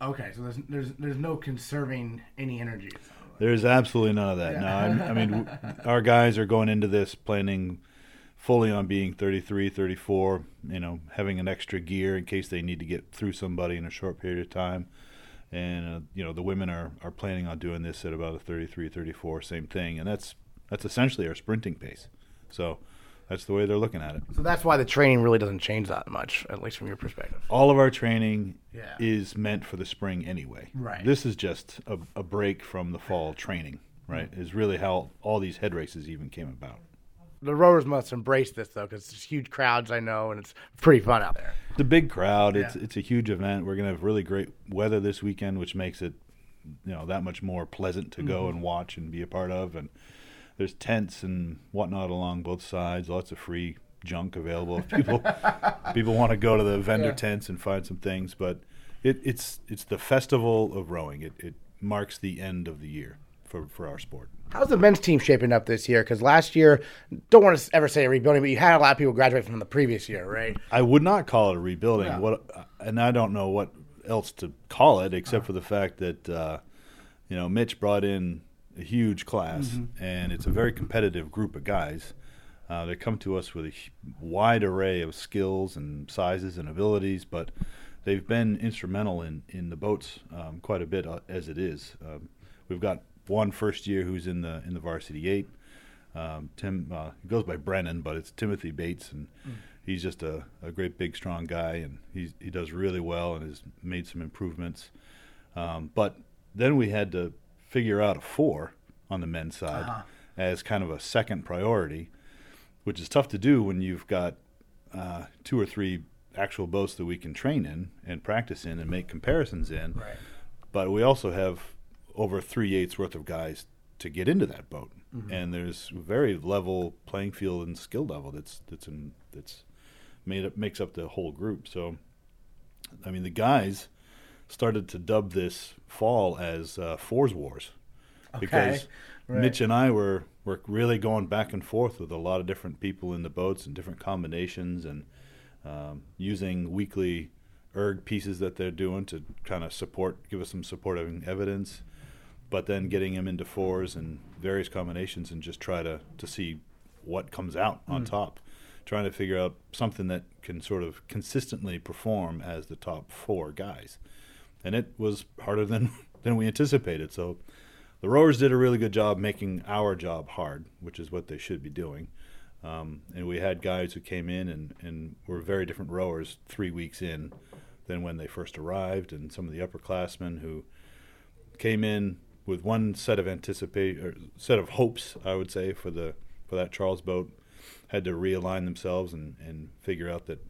Speaker 1: Okay, so there's there's there's no conserving any energy.
Speaker 6: There's absolutely none of that. Yeah. No, I mean our guys are going into this planning fully on being 33, 34. You know, having an extra gear in case they need to get through somebody in a short period of time. And uh, you know the women are, are planning on doing this at about a 33, 34, same thing, and that's that's essentially our sprinting pace. So that's the way they're looking at it.
Speaker 1: So that's why the training really doesn't change that much, at least from your perspective.
Speaker 6: All of our training yeah. is meant for the spring anyway.
Speaker 1: Right.
Speaker 6: This is just a, a break from the fall training, right? Mm-hmm. Is really how all these head races even came about.
Speaker 1: The rowers must embrace this though, because it's huge crowds, I know, and it's pretty fun out there.
Speaker 6: It's a big crowd. Yeah. It's it's a huge event. We're gonna have really great weather this weekend, which makes it, you know, that much more pleasant to mm-hmm. go and watch and be a part of. And there's tents and whatnot along both sides. Lots of free junk available if people people want to go to the vendor yeah. tents and find some things. But it, it's it's the festival of rowing. It it marks the end of the year for for our sport.
Speaker 1: How's the men's team shaping up this year? Because last year, don't want to ever say a rebuilding, but you had a lot of people graduate from the previous year, right?
Speaker 6: I would not call it a rebuilding. No. What, and I don't know what else to call it except uh-huh. for the fact that uh, you know Mitch brought in a huge class, mm-hmm. and it's a very competitive group of guys. Uh, they come to us with a wide array of skills and sizes and abilities, but they've been instrumental in, in the boats um, quite a bit uh, as it is. Um, we've got one first year who's in the in the varsity eight. Um, Tim uh, he goes by Brennan, but it's Timothy Bates, and mm. he's just a, a great big strong guy, and he he does really well and has made some improvements. Um, but then we had to figure out a four on the men's side uh-huh. as kind of a second priority, which is tough to do when you've got uh, two or three actual boats that we can train in and practice in and make comparisons in.
Speaker 1: Right.
Speaker 6: But we also have over three eighths worth of guys to get into that boat, mm-hmm. and there's very level playing field and skill level that's that's in, that's made up makes up the whole group. So, I mean, the guys started to dub this fall as uh, Fours Wars because right. Mitch and I were were really going back and forth with a lot of different people in the boats and different combinations and um, using weekly erg pieces that they're doing to kind of support, give us some supporting evidence, but then getting them into fours and various combinations and just try to to see what comes out on mm. top trying to figure out something that can sort of consistently perform as the top four guys. And it was harder than, than we anticipated. So the rowers did a really good job making our job hard, which is what they should be doing. Um, and we had guys who came in and, and were very different rowers three weeks in than when they first arrived, and some of the upperclassmen who came in with one set of anticipate or set of hopes, I would say, for the for that Charles boat, had to realign themselves and, and figure out that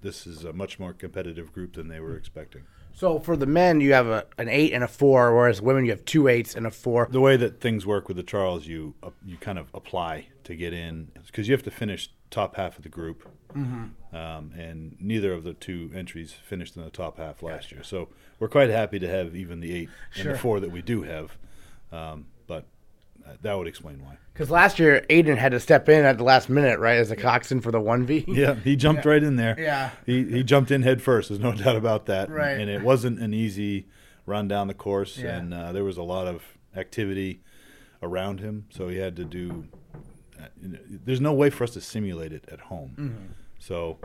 Speaker 6: this is a much more competitive group than they were expecting.
Speaker 1: So for the men, you have a, an eight and a four, whereas women you have two eights and a four.
Speaker 6: The way that things work with the Charles, you uh, you kind of apply to get in because you have to finish top half of the group, mm-hmm. um, and neither of the two entries finished in the top half last gotcha. year. So we're quite happy to have even the eight sure. and the four that we do have. Um, but that would explain why.
Speaker 1: Because last year, Aiden had to step in at the last minute, right, as a coxswain for the one
Speaker 6: V. Yeah, he jumped yeah. right in there.
Speaker 1: Yeah,
Speaker 6: he he jumped in head first. There's no doubt about that.
Speaker 1: Right,
Speaker 6: and, and it wasn't an easy run down the course, yeah. and uh, there was a lot of activity around him, so he had to do. Uh, there's no way for us to simulate it at home, mm-hmm. so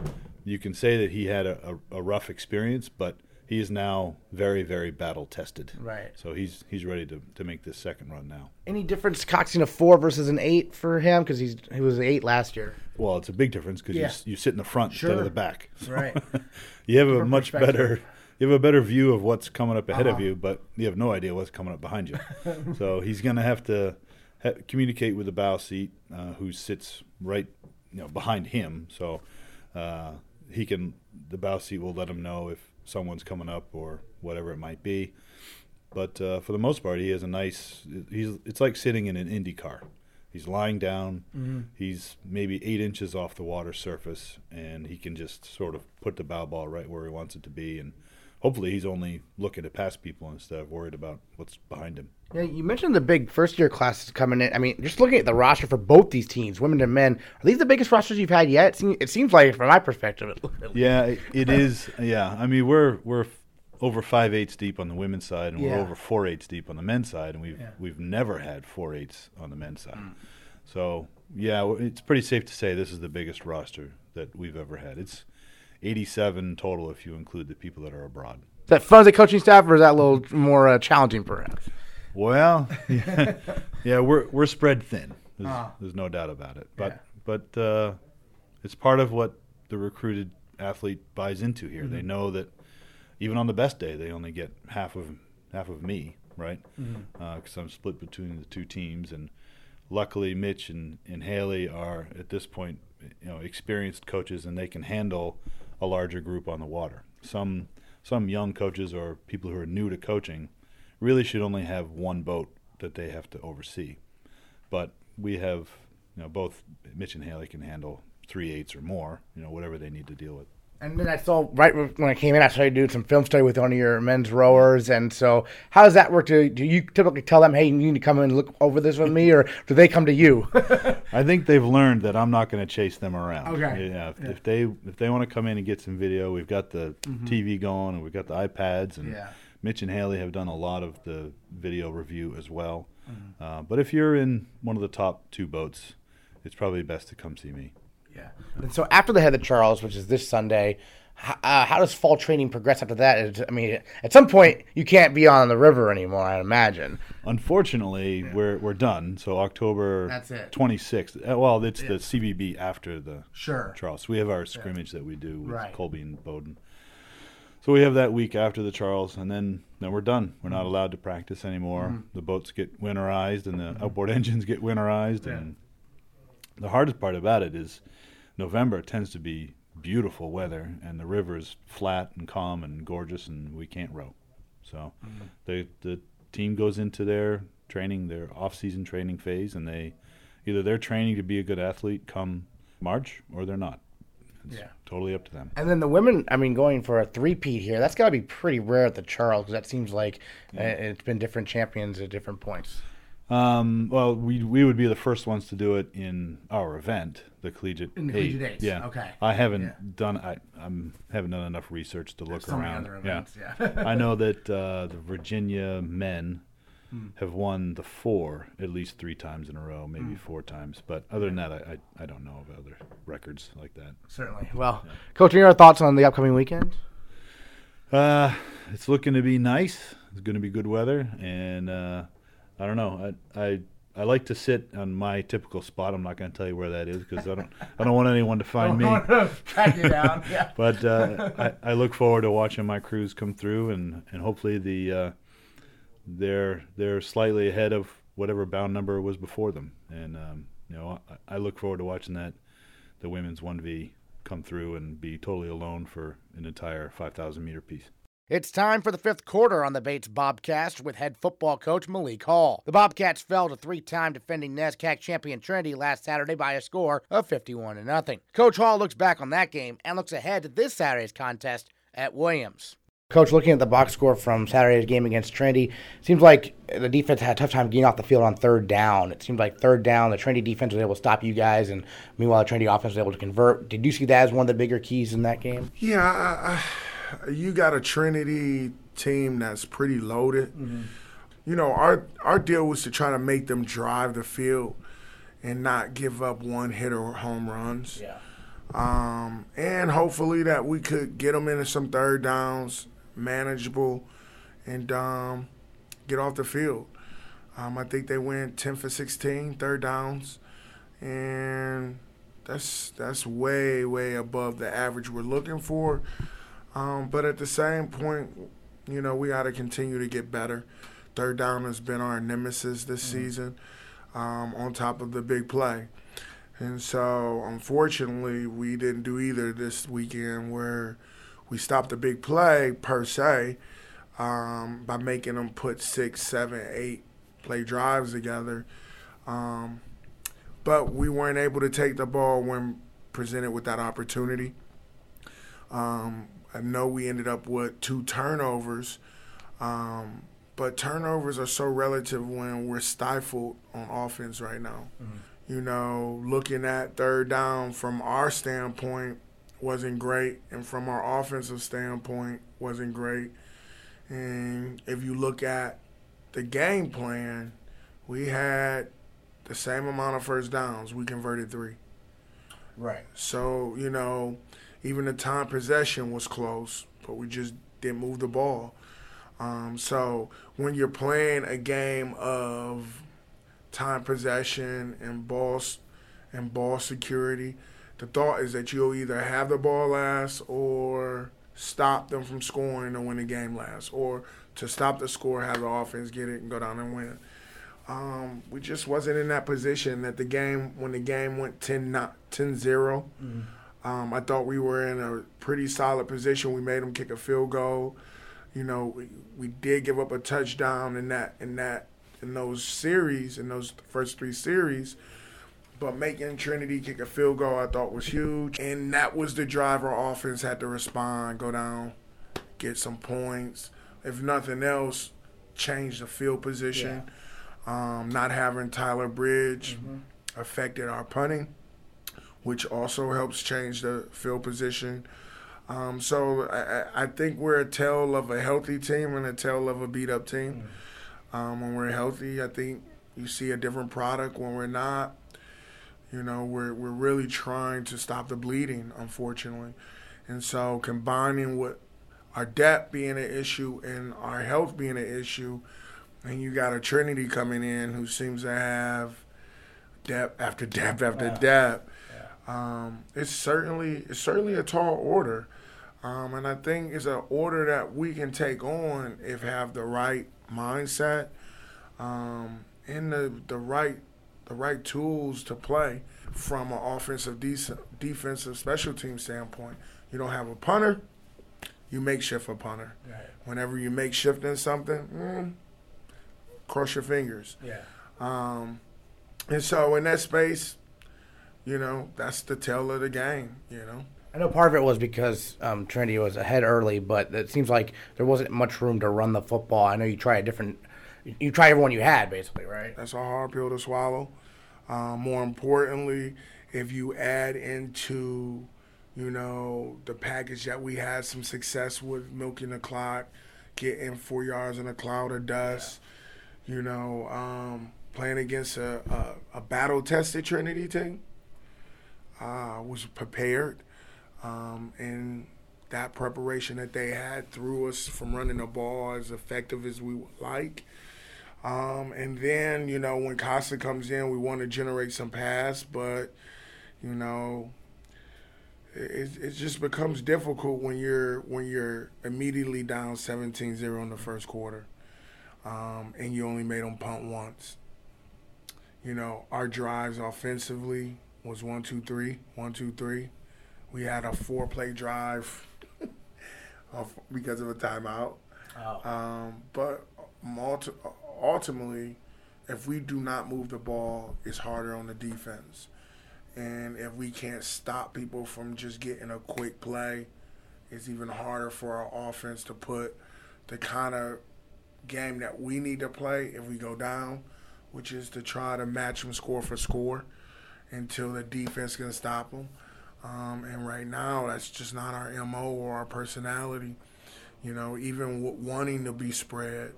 Speaker 6: you can say that he had a, a, a rough experience, but he is now very, very battle tested.
Speaker 1: Right.
Speaker 6: So he's he's ready to, to make this second run now.
Speaker 1: Any difference coxing a four versus an eight for him because he's he was an eight last year.
Speaker 6: Well, it's a big difference because yeah. you, you sit in the front
Speaker 1: sure.
Speaker 6: instead of the back.
Speaker 1: So right.
Speaker 6: you have a much better you have a better view of what's coming up ahead uh-huh. of you, but you have no idea what's coming up behind you. so he's going to have to ha- communicate with the bow seat, uh, who sits right you know behind him. So uh, he can the bow seat will let him know if someone's coming up or whatever it might be. But uh, for the most part, he has a nice. He's it's like sitting in an Indy car. He's lying down. Mm-hmm. He's maybe eight inches off the water surface, and he can just sort of put the bow ball right where he wants it to be. And hopefully, he's only looking to pass people instead of worried about what's behind him.
Speaker 1: Yeah, you mentioned the big first year classes coming in. I mean, just looking at the roster for both these teams, women and men, are these the biggest rosters you've had yet? It seems, it seems like, from my perspective.
Speaker 6: yeah, it, is. Yeah, I mean, we're we're over five eighths deep on the women's side, and yeah. we're over four eighths deep on the men's side, and we've yeah. we've never had four eighths on the men's side. Mm. So yeah, it's pretty safe to say this is the biggest roster that we've ever had. It's 87 total if you include the people that are abroad.
Speaker 1: Is that fun as a coaching staff, or is that a little more uh, challenging, perhaps?
Speaker 6: Well, yeah, yeah, we're we're spread thin. There's, uh, there's no doubt about it. But yeah. but uh, it's part of what the recruited athlete buys into here. Mm-hmm. They know that even on the best day, they only get half of half of me, right? Because mm-hmm. uh, I'm split between the two teams, and luckily, Mitch and, and Haley are at this point, you know, experienced coaches, and they can handle a larger group on the water. Some some young coaches or people who are new to coaching really should only have one boat that they have to oversee. But we have, you know, both Mitch and Haley can handle three eights or more, you know, whatever they need to deal with.
Speaker 1: And then I saw right when I came in, I started doing some film study with one of your men's rowers. And so, how does that work? Do, do you typically tell them, "Hey, you need to come and look over this with me," or do they come to you?
Speaker 6: I think they've learned that I'm not going to chase them around.
Speaker 1: Okay.
Speaker 6: Yeah if, yeah. if, they if they want to come in and get some video, we've got the mm-hmm. TV going and we've got the iPads and
Speaker 1: yeah.
Speaker 6: Mitch and Haley have done a lot of the video review as well. Mm-hmm. Uh, but if you're in one of the top two boats, it's probably best to come see me.
Speaker 1: Yeah. And so after the head of Charles, which is this Sunday, uh, how does fall training progress after that? I mean, at some point you can't be on the river anymore. I imagine.
Speaker 6: Unfortunately, yeah. we're we're done. So October
Speaker 1: That's it.
Speaker 6: 26th. Uh, well, it's yeah. the CBB after the
Speaker 1: sure
Speaker 6: Charles. we have our scrimmage yeah. that we do with
Speaker 1: right.
Speaker 6: Colby and Bowdoin. So we have that week after the Charles, and then then we're done. We're not mm-hmm. allowed to practice anymore. Mm-hmm. The boats get winterized, and the mm-hmm. outboard engines get winterized. Yeah. And the hardest part about it is November tends to be beautiful weather, and the river is flat and calm and gorgeous, and we can't row. So mm-hmm. the the team goes into their training, their off-season training phase, and they either they're training to be a good athlete come March, or they're not. It's yeah. totally up to them.
Speaker 1: And then the women, I mean, going for a three-peat here, that's got to be pretty rare at the Charles because that seems like yeah. Uh, it's been different champions at different points.
Speaker 6: Um, well, we we would be the first ones to do it in our event, the collegiate.
Speaker 1: In the collegiate eight.
Speaker 6: Yeah.
Speaker 1: Okay.
Speaker 6: I haven't
Speaker 1: yeah.
Speaker 6: done. I I'm haven't done enough research to look
Speaker 1: There's
Speaker 6: around.
Speaker 1: Events,
Speaker 6: yeah. yeah. I know that uh, the Virginia men mm. have won the four at least three times in a row, maybe mm. four times. But other than that, I, I, I don't know of other records like that.
Speaker 1: Certainly. Well, yeah. Coach, your thoughts on the upcoming weekend?
Speaker 6: Uh, it's looking to be nice. It's going to be good weather, and uh, I don't know. I, I I like to sit on my typical spot. I'm not going to tell you where that is because I don't I don't want anyone to find me.
Speaker 1: track you down. Yeah.
Speaker 6: but uh, I, I, look forward to watching my crews come through, and, and hopefully the uh, they're they're slightly ahead of whatever bow number was before them. And um, you know I, I, look forward to watching that the women's 1V come through and be totally alone for an entire 5,000 meter piece.
Speaker 1: It's time for the fifth quarter on the Bates Bobcast with head football coach Malik Hall. The Bobcats fell to three-time defending NESCAC champion Trinity last Saturday by a score of 51 to nothing. Coach Hall looks back on that game and looks ahead to this Saturday's contest at Williams. Coach, looking at the box score from Saturday's game against Trinity, seems like the defense had a tough time getting off the field on third down. It seemed like third down, the Trinity defense was able to stop you guys, and meanwhile, the Trinity offense was able to convert. Did you see that as one of the bigger keys in that game?
Speaker 7: Yeah, I, I you got a Trinity team that's pretty loaded. Mm-hmm. You know, our our deal was to try to make them drive the field and not give up one hit or home runs.
Speaker 1: Yeah.
Speaker 7: Um, and hopefully that we could get them into some third downs, manageable, and um, get off the field. Um, I think they went 10 for 16, third downs, and that's that's way way above the average we're looking for. Um, but at the same point, you know, we got to continue to get better. Third down has been our nemesis this mm-hmm. season, um, on top of the big play. And so, unfortunately, we didn't do either this weekend where we stopped the big play per se um, by making them put six, seven, eight play drives together. Um, but we weren't able to take the ball when presented with that opportunity. Um, I know we ended up with two turnovers, um, but turnovers are so relative when we're stifled on offense right now. Mm-hmm. You know, looking at third down from our standpoint wasn't great, and from our offensive standpoint wasn't great. And if you look at the game plan, we had the same amount of first downs. We converted three.
Speaker 1: Right.
Speaker 7: So, you know, even the time possession was close, but we just didn't move the ball. Um, so when you're playing a game of time possession and ball and ball security, the thought is that you'll either have the ball last or stop them from scoring to win the game last, or to stop the score, have the offense get it and go down and win. Um, we just wasn't in that position that the game when the game went 10 not 10 0 mm-hmm. Um, I thought we were in a pretty solid position. We made them kick a field goal. You know, we, we did give up a touchdown in that in that in those series in those first three series. But making Trinity kick a field goal, I thought was huge, and that was the drive our offense had to respond, go down, get some points. If nothing else, change the field position. Yeah. Um, not having Tyler Bridge mm-hmm. affected our punting which also helps change the field position. Um, so I, I, think we're a tale of a healthy team and a tale of a beat up team. Mm. Um, when we're healthy, I think you see a different product. When we're not, you know, we're we're really trying to stop the bleeding, unfortunately. And so combining with our debt being an issue and our health being an issue, and you got a Trinity coming in who seems to have debt after debt after depth um, it's certainly it's certainly a tall order, um, and I think it's an order that we can take on if have the right mindset um, and the the right the right tools to play from an offensive, decent, defensive, special team standpoint. You don't have a punter, you make shift a punter. Right. Whenever you make shift in something, mm, cross your fingers.
Speaker 1: Yeah.
Speaker 7: Um, and so in that space, you know, that's the tale of the game, you know.
Speaker 1: I know part of it was because um, Trinity was ahead early, but it seems like there wasn't much room to run the football. I know you try a different, you tried everyone you had, basically, right?
Speaker 7: That's a hard pill to swallow. Um, more importantly, if you add into, you know, the package that we had some success with milking the clock, getting four yards in a cloud of dust, You know, um, playing against a, a, a battle tested Trinity team. Uh, was prepared, um, and that preparation that they had threw us from running the ball as effective as we would like. Um, and then, you know, when Costa comes in, we want to generate some pass, but, you know, it, it just becomes difficult when you're when you're immediately down 17-0 in the first quarter, um, and you only made them punt once. You know, our drives offensively was one, two, three, one, two, three. We had a four-play drive because of a timeout. Oh. Um, but ultimately, if we do not move the ball, it's harder on the defense. And if we can't stop people from just getting a quick play, it's even harder for our offense to put the kind of game that we need to play if we go down, which is to try to match them score for score until the defense can stop them. Um, and right now, that's just not our MO or our personality. You know, even wanting to be spread,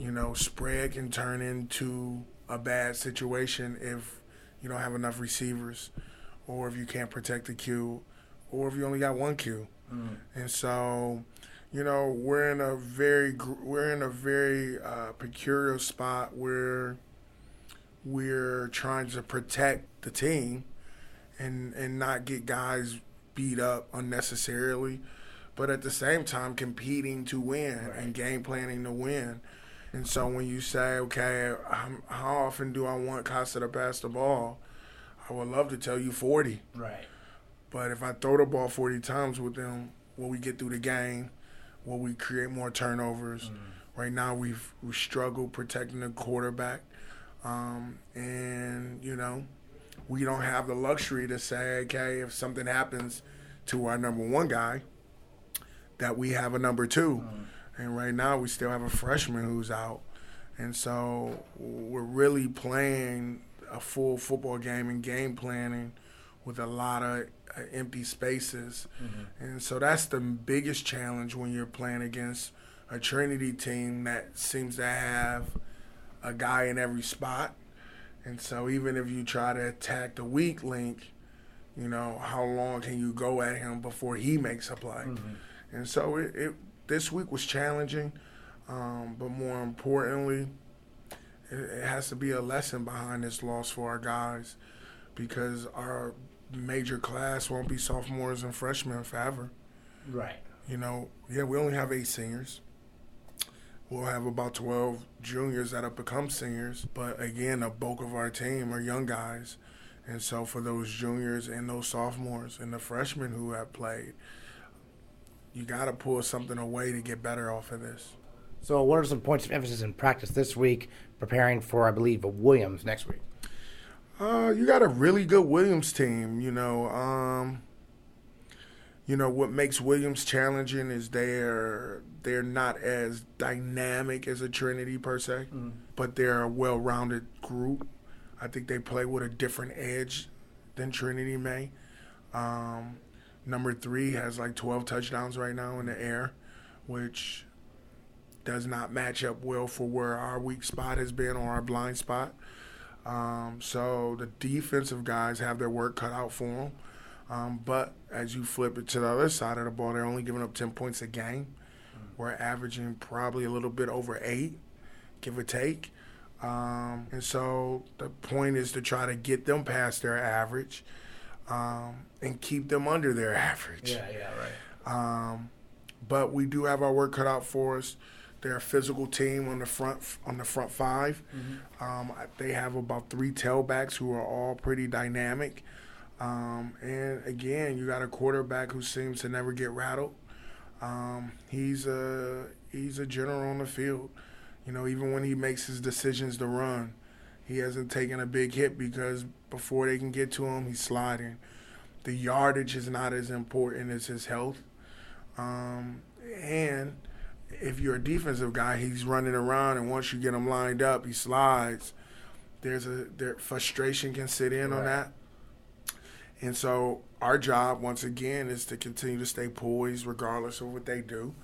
Speaker 7: you know, spread can turn into a bad situation if you don't have enough receivers, or if you can't protect the Q, or if you only got one Q. Mm. And so, you know, we're in a very we're in a very uh, peculiar spot where we're trying to protect the team and and not get guys beat up unnecessarily, but at the same time competing to win right. and game planning to win. And so when you say, okay, how often do I want Costa to pass the ball? I would love to tell you 40.
Speaker 1: Right.
Speaker 7: But if I throw the ball 40 times with them, will we get through the game? Will we create more turnovers? Mm. Right now, we've we struggled protecting the quarterback. Um, and, you know, we don't have the luxury to say, okay, if something happens to our number one guy, that we have a number two. Mm. And right now, we still have a freshman who's out. And so we're really playing a full football game and game planning with a lot of uh, empty spaces. Mm-hmm. And so that's the biggest challenge when you're playing against a Trinity team that seems to have a guy in every spot. And so even if you try to attack the weak link, you know, how long can you go at him before he makes a play? Mm-hmm. And so it, it this week was challenging, um, but more importantly, it, it has to be a lesson behind this loss for our guys because our major class won't be sophomores and freshmen forever.
Speaker 1: Right.
Speaker 7: You know, yeah, we only have eight seniors. We'll have about 12 juniors that have become seniors, but again, the bulk of our team are young guys. And so for those juniors and those sophomores and the freshmen who have played, you got to pull something away to get better off of this.
Speaker 1: So, what are some points of emphasis in practice this week, preparing for, I believe, a Williams next week?
Speaker 7: Uh, you got a really good Williams team. You know, um, you know what makes Williams challenging is they're they're not as dynamic as a Trinity per se, mm. but they're a well-rounded group. I think they play with a different edge than Trinity may. Um, Number three has like 12 touchdowns right now in the air, which does not match up well for where our weak spot has been or our blind spot. Um, so the defensive guys have their work cut out for them. Um, but as you flip it to the other side of the ball, they're only giving up 10 points a game. We're averaging probably a little bit over eight, give or take. Um, and so the point is to try to get them past their average um, and keep them under their average.
Speaker 1: Yeah, yeah, right.
Speaker 7: Um, but we do have our work cut out for us. They're a physical team on the front on the front 5 mm-hmm. um, they have about three tailbacks who are all pretty dynamic. Um, and again, you got a quarterback who seems to never get rattled. Um, he's a he's a general on the field. You know, even when he makes his decisions to run, he hasn't taken a big hit because before they can get to him, he's sliding. The yardage is not as important as his health. Um, and if you're a defensive guy, he's running around, and once you get him lined up, he slides. There's a there, frustration can sit in right. on that. And so our job, once again, is to continue to stay poised regardless of what they do.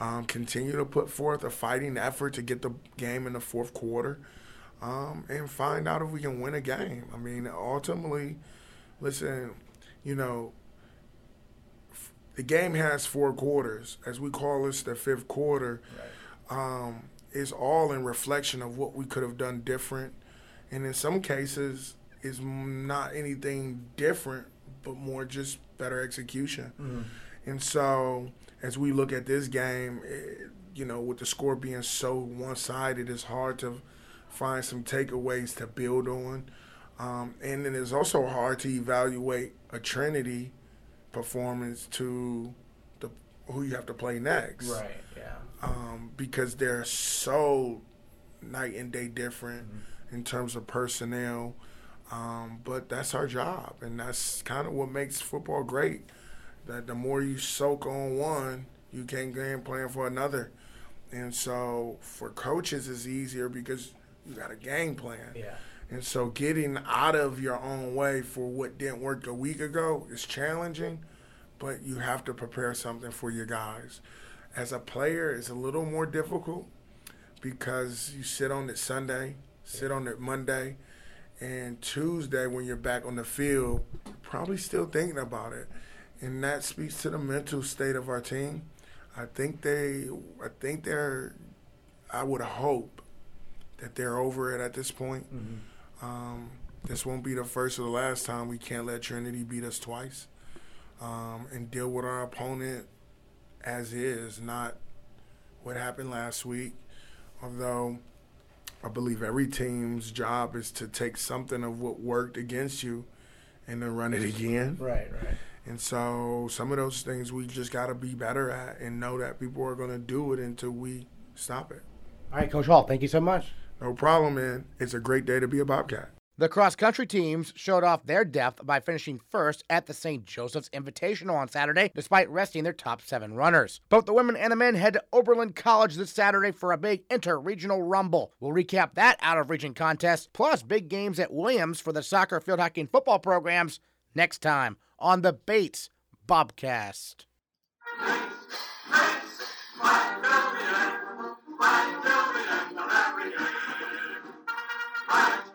Speaker 7: um, continue to put forth a fighting effort to get the game in the fourth quarter, um, and find out if we can win a game. I mean, ultimately, listen, you know, the game has four quarters. As we call this the fifth quarter, right. um, is all in reflection of what we could have done different, and in some cases, is not anything different, but more just better execution. Mm-hmm. And so, as we look at this game, it, you know, with the score being so one-sided, it's hard to find some takeaways to build on. Um, and then it's also hard to evaluate a Trinity performance to the who you have to play next.
Speaker 1: Right. Yeah.
Speaker 7: Um, because they're so night and day different mm-hmm. in terms of personnel. Um, but that's our job, and that's kind of what makes football great. That the more you soak on one, you can't game plan for another. And so for coaches, it's easier because you got a game plan.
Speaker 1: Yeah.
Speaker 7: And so getting out of your own way for what didn't work a week ago is challenging, but you have to prepare something for your guys. As a player, it's a little more difficult because you sit on it Sunday, sit on it Monday, and Tuesday when you're back on the field, probably still thinking about it. And that speaks to the mental state of our team. I think they I think they're I would hope that they're over it at this point. Mm-hmm. Um, this won't be the first or the last time we can't let Trinity beat us twice um, and deal with our opponent as is, not what happened last week. Although I believe every team's job is to take something of what worked against you and then run it again.
Speaker 1: Right, right.
Speaker 7: And so some of those things we just got to be better at and know that people are going to do it until we stop it.
Speaker 1: All right, Coach Hall, thank you so much.
Speaker 7: No problem, man. It's a great day to be a Bobcat.
Speaker 1: The cross country teams showed off their depth by finishing first at the St. Joseph's Invitational on Saturday, despite resting their top seven runners. Both the women and the men head to Oberlin College this Saturday for a big inter regional rumble. We'll recap that out of region contest, plus big games at Williams for the soccer, field hockey, and football programs next time on the Bates Bobcast. Bates, Bates, my my. Bye.